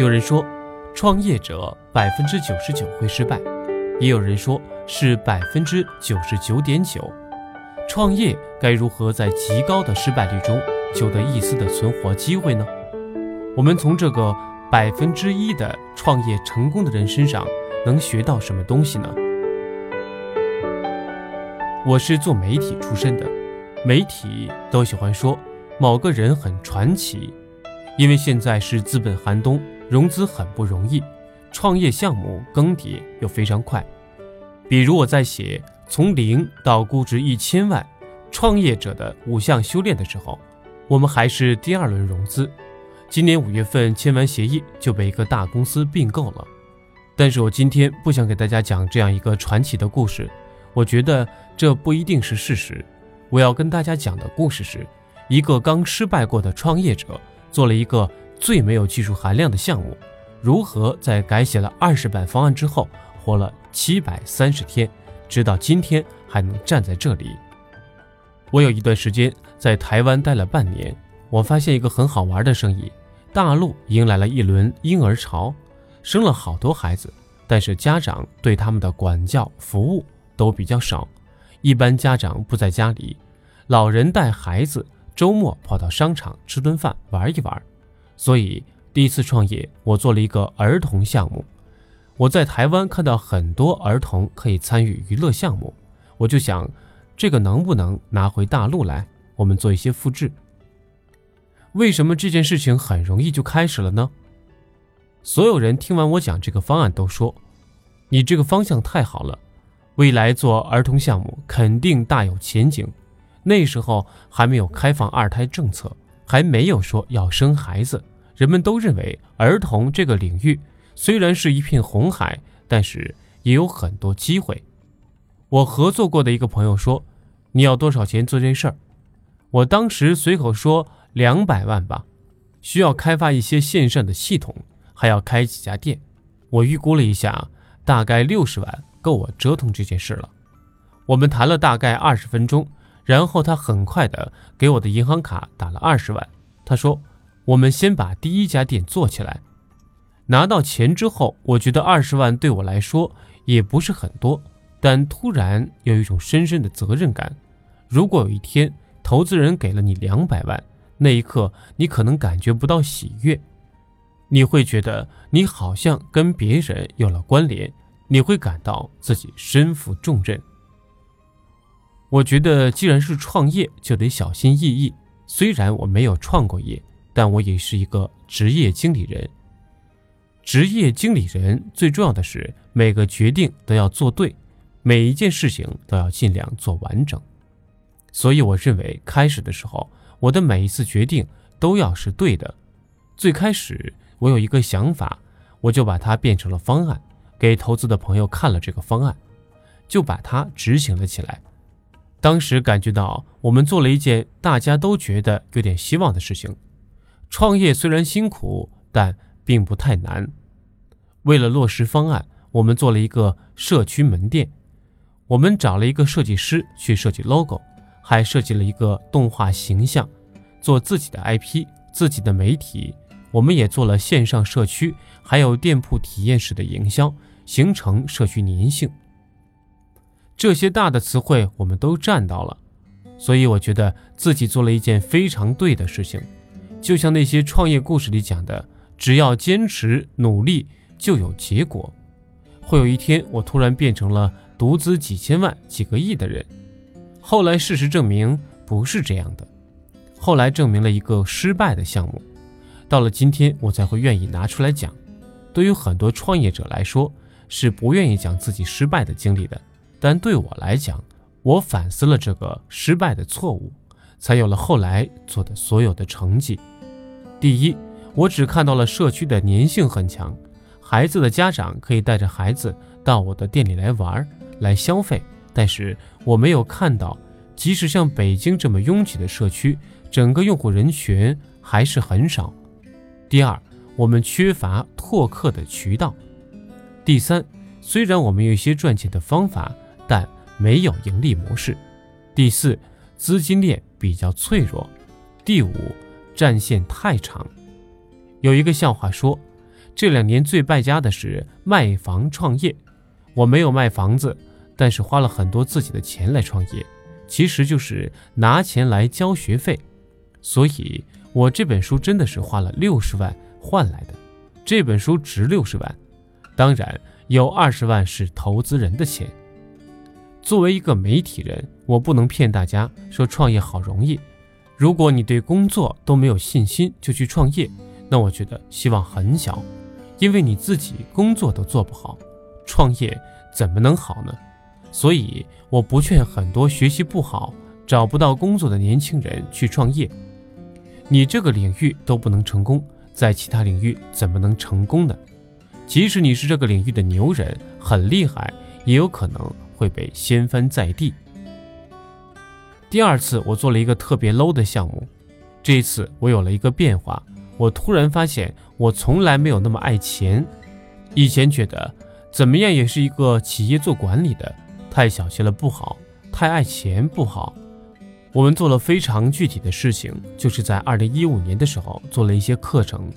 有人说，创业者百分之九十九会失败，也有人说是百分之九十九点九。创业该如何在极高的失败率中求得一丝的存活机会呢？我们从这个百分之一的创业成功的人身上能学到什么东西呢？我是做媒体出身的，媒体都喜欢说某个人很传奇，因为现在是资本寒冬，融资很不容易，创业项目更迭又非常快。比如我在写。从零到估值一千万，创业者的五项修炼的时候，我们还是第二轮融资。今年五月份签完协议，就被一个大公司并购了。但是我今天不想给大家讲这样一个传奇的故事，我觉得这不一定是事实。我要跟大家讲的故事是，一个刚失败过的创业者做了一个最没有技术含量的项目，如何在改写了二十版方案之后，活了七百三十天。直到今天还能站在这里。我有一段时间在台湾待了半年，我发现一个很好玩的生意：大陆迎来了一轮婴儿潮，生了好多孩子，但是家长对他们的管教服务都比较少。一般家长不在家里，老人带孩子，周末跑到商场吃顿饭玩一玩。所以第一次创业，我做了一个儿童项目。我在台湾看到很多儿童可以参与娱乐项目，我就想，这个能不能拿回大陆来，我们做一些复制？为什么这件事情很容易就开始了呢？所有人听完我讲这个方案都说，你这个方向太好了，未来做儿童项目肯定大有前景。那时候还没有开放二胎政策，还没有说要生孩子，人们都认为儿童这个领域。虽然是一片红海，但是也有很多机会。我合作过的一个朋友说：“你要多少钱做这事儿？”我当时随口说：“两百万吧。”需要开发一些线上的系统，还要开几家店。我预估了一下，大概六十万够我折腾这件事了。我们谈了大概二十分钟，然后他很快的给我的银行卡打了二十万。他说：“我们先把第一家店做起来。”拿到钱之后，我觉得二十万对我来说也不是很多，但突然有一种深深的责任感。如果有一天投资人给了你两百万，那一刻你可能感觉不到喜悦，你会觉得你好像跟别人有了关联，你会感到自己身负重任。我觉得既然是创业，就得小心翼翼。虽然我没有创过业，但我也是一个职业经理人。职业经理人最重要的是每个决定都要做对，每一件事情都要尽量做完整。所以我认为开始的时候，我的每一次决定都要是对的。最开始我有一个想法，我就把它变成了方案，给投资的朋友看了这个方案，就把它执行了起来。当时感觉到我们做了一件大家都觉得有点希望的事情。创业虽然辛苦，但。并不太难。为了落实方案，我们做了一个社区门店。我们找了一个设计师去设计 logo，还设计了一个动画形象，做自己的 IP、自己的媒体。我们也做了线上社区，还有店铺体验式的营销，形成社区粘性。这些大的词汇我们都占到了，所以我觉得自己做了一件非常对的事情。就像那些创业故事里讲的。只要坚持努力，就有结果。会有一天，我突然变成了独资几千万、几个亿的人。后来事实证明不是这样的。后来证明了一个失败的项目。到了今天，我才会愿意拿出来讲。对于很多创业者来说，是不愿意讲自己失败的经历的。但对我来讲，我反思了这个失败的错误，才有了后来做的所有的成绩。第一。我只看到了社区的粘性很强，孩子的家长可以带着孩子到我的店里来玩、来消费，但是我没有看到，即使像北京这么拥挤的社区，整个用户人群还是很少。第二，我们缺乏拓客的渠道。第三，虽然我们有一些赚钱的方法，但没有盈利模式。第四，资金链比较脆弱。第五，战线太长。有一个笑话说，这两年最败家的是卖房创业。我没有卖房子，但是花了很多自己的钱来创业，其实就是拿钱来交学费。所以，我这本书真的是花了六十万换来的。这本书值六十万，当然有二十万是投资人的钱。作为一个媒体人，我不能骗大家说创业好容易。如果你对工作都没有信心就去创业，那我觉得希望很小，因为你自己工作都做不好，创业怎么能好呢？所以我不劝很多学习不好、找不到工作的年轻人去创业。你这个领域都不能成功，在其他领域怎么能成功呢？即使你是这个领域的牛人，很厉害，也有可能会被掀翻在地。第二次我做了一个特别 low 的项目，这一次我有了一个变化，我突然发现我从来没有那么爱钱，以前觉得怎么样也是一个企业做管理的，太小气了不好，太爱钱不好。我们做了非常具体的事情，就是在二零一五年的时候做了一些课程。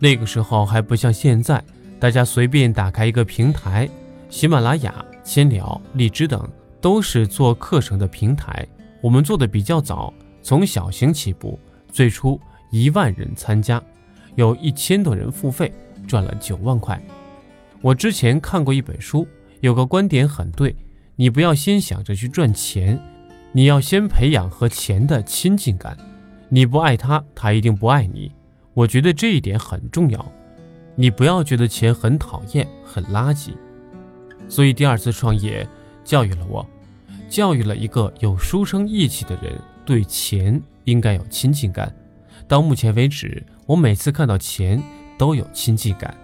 那个时候还不像现在，大家随便打开一个平台，喜马拉雅、千聊、荔枝等都是做课程的平台。我们做的比较早，从小型起步，最初一万人参加，有一千多人付费，赚了九万块。我之前看过一本书，有个观点很对，你不要先想着去赚钱。你要先培养和钱的亲近感，你不爱他，他一定不爱你。我觉得这一点很重要。你不要觉得钱很讨厌、很垃圾。所以第二次创业教育了我，教育了一个有书生意气的人对钱应该有亲近感。到目前为止，我每次看到钱都有亲近感，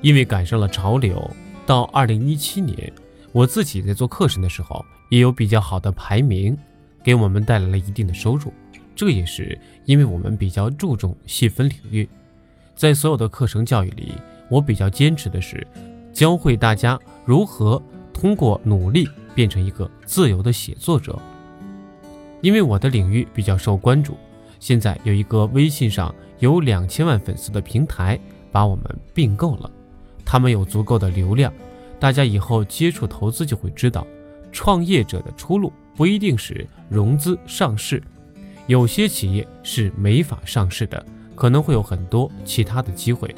因为赶上了潮流。到二零一七年。我自己在做课程的时候，也有比较好的排名，给我们带来了一定的收入。这也是因为我们比较注重细分领域。在所有的课程教育里，我比较坚持的是教会大家如何通过努力变成一个自由的写作者。因为我的领域比较受关注，现在有一个微信上有两千万粉丝的平台把我们并购了，他们有足够的流量。大家以后接触投资就会知道，创业者的出路不一定是融资上市，有些企业是没法上市的，可能会有很多其他的机会。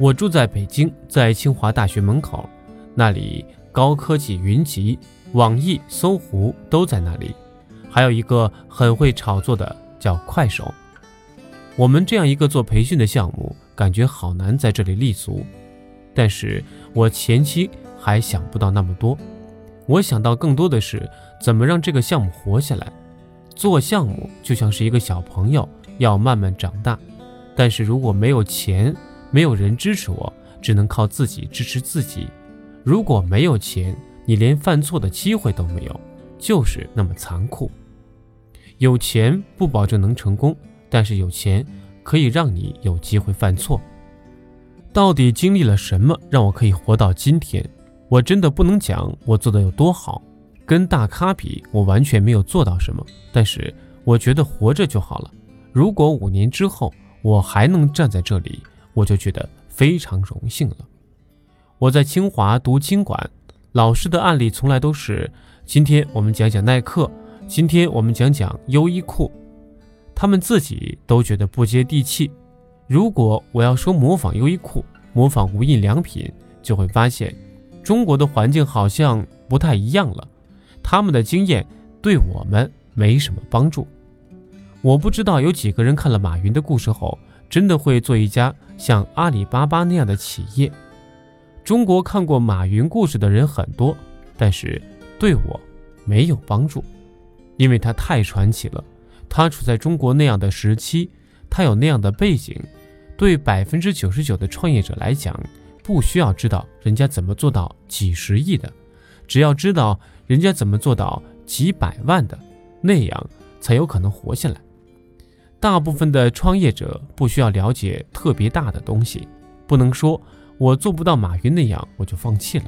我住在北京，在清华大学门口，那里高科技云集，网易、搜狐都在那里，还有一个很会炒作的叫快手。我们这样一个做培训的项目，感觉好难在这里立足。但是我前期还想不到那么多，我想到更多的是怎么让这个项目活下来。做项目就像是一个小朋友，要慢慢长大。但是如果没有钱，没有人支持我，只能靠自己支持自己。如果没有钱，你连犯错的机会都没有，就是那么残酷。有钱不保证能成功，但是有钱可以让你有机会犯错。到底经历了什么让我可以活到今天？我真的不能讲我做的有多好，跟大咖比，我完全没有做到什么。但是我觉得活着就好了。如果五年之后我还能站在这里，我就觉得非常荣幸了。我在清华读经管，老师的案例从来都是：今天我们讲讲耐克，今天我们讲讲优衣库，他们自己都觉得不接地气。如果我要说模仿优衣库、模仿无印良品，就会发现中国的环境好像不太一样了。他们的经验对我们没什么帮助。我不知道有几个人看了马云的故事后，真的会做一家像阿里巴巴那样的企业。中国看过马云故事的人很多，但是对我没有帮助，因为他太传奇了。他处在中国那样的时期，他有那样的背景。对百分之九十九的创业者来讲，不需要知道人家怎么做到几十亿的，只要知道人家怎么做到几百万的，那样才有可能活下来。大部分的创业者不需要了解特别大的东西，不能说我做不到马云那样我就放弃了。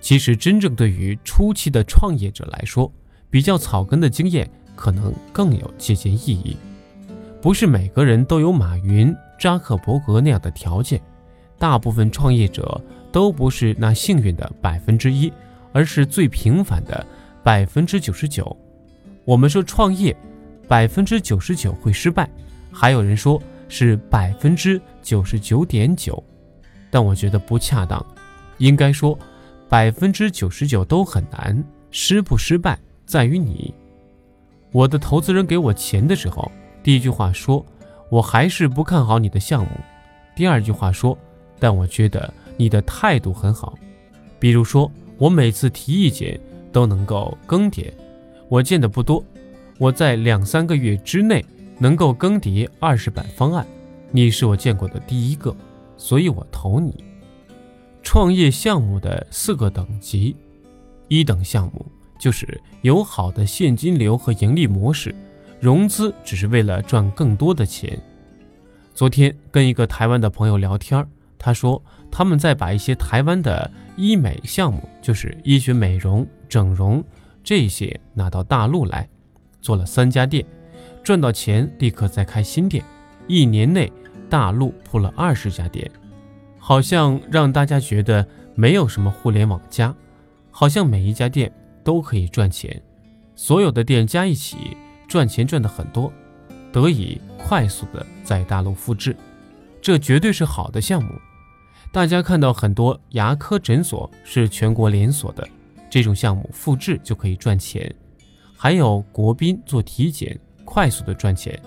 其实，真正对于初期的创业者来说，比较草根的经验可能更有借鉴意义。不是每个人都有马云。扎克伯格那样的条件，大部分创业者都不是那幸运的百分之一，而是最平凡的百分之九十九。我们说创业百分之九十九会失败，还有人说是百分之九十九点九，但我觉得不恰当，应该说百分之九十九都很难，失不失败在于你。我的投资人给我钱的时候，第一句话说：“我还是不看好你的项目。”第二句话说：“但我觉得你的态度很好。”比如说，我每次提意见都能够更迭，我见的不多，我在两三个月之内能够更迭二十版方案，你是我见过的第一个，所以我投你。创业项目的四个等级，一等项目。就是有好的现金流和盈利模式，融资只是为了赚更多的钱。昨天跟一个台湾的朋友聊天，他说他们在把一些台湾的医美项目，就是医学美容、整容这些拿到大陆来，做了三家店，赚到钱立刻再开新店，一年内大陆铺了二十家店，好像让大家觉得没有什么互联网加，好像每一家店。都可以赚钱，所有的店加一起赚钱赚的很多，得以快速的在大陆复制，这绝对是好的项目。大家看到很多牙科诊所是全国连锁的，这种项目复制就可以赚钱。还有国宾做体检，快速的赚钱。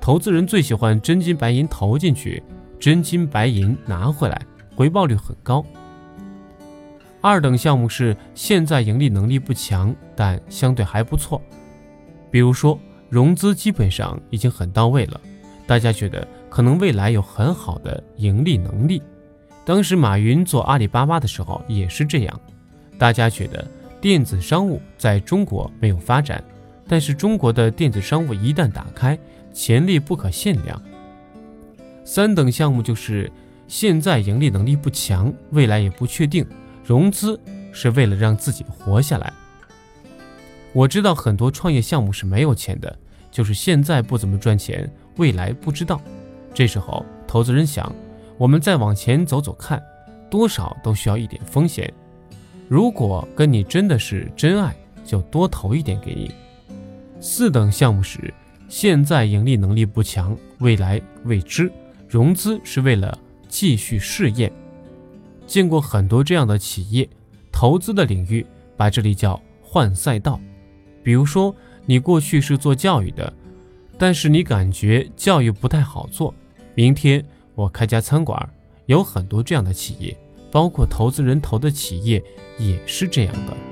投资人最喜欢真金白银投进去，真金白银拿回来，回报率很高。二等项目是现在盈利能力不强，但相对还不错。比如说融资基本上已经很到位了，大家觉得可能未来有很好的盈利能力。当时马云做阿里巴巴的时候也是这样，大家觉得电子商务在中国没有发展，但是中国的电子商务一旦打开，潜力不可限量。三等项目就是现在盈利能力不强，未来也不确定。融资是为了让自己活下来。我知道很多创业项目是没有钱的，就是现在不怎么赚钱，未来不知道。这时候投资人想，我们再往前走走看，多少都需要一点风险。如果跟你真的是真爱，就多投一点给你。四等项目是现在盈利能力不强，未来未知，融资是为了继续试验。见过很多这样的企业，投资的领域把这里叫换赛道。比如说，你过去是做教育的，但是你感觉教育不太好做，明天我开家餐馆，有很多这样的企业，包括投资人投的企业也是这样的。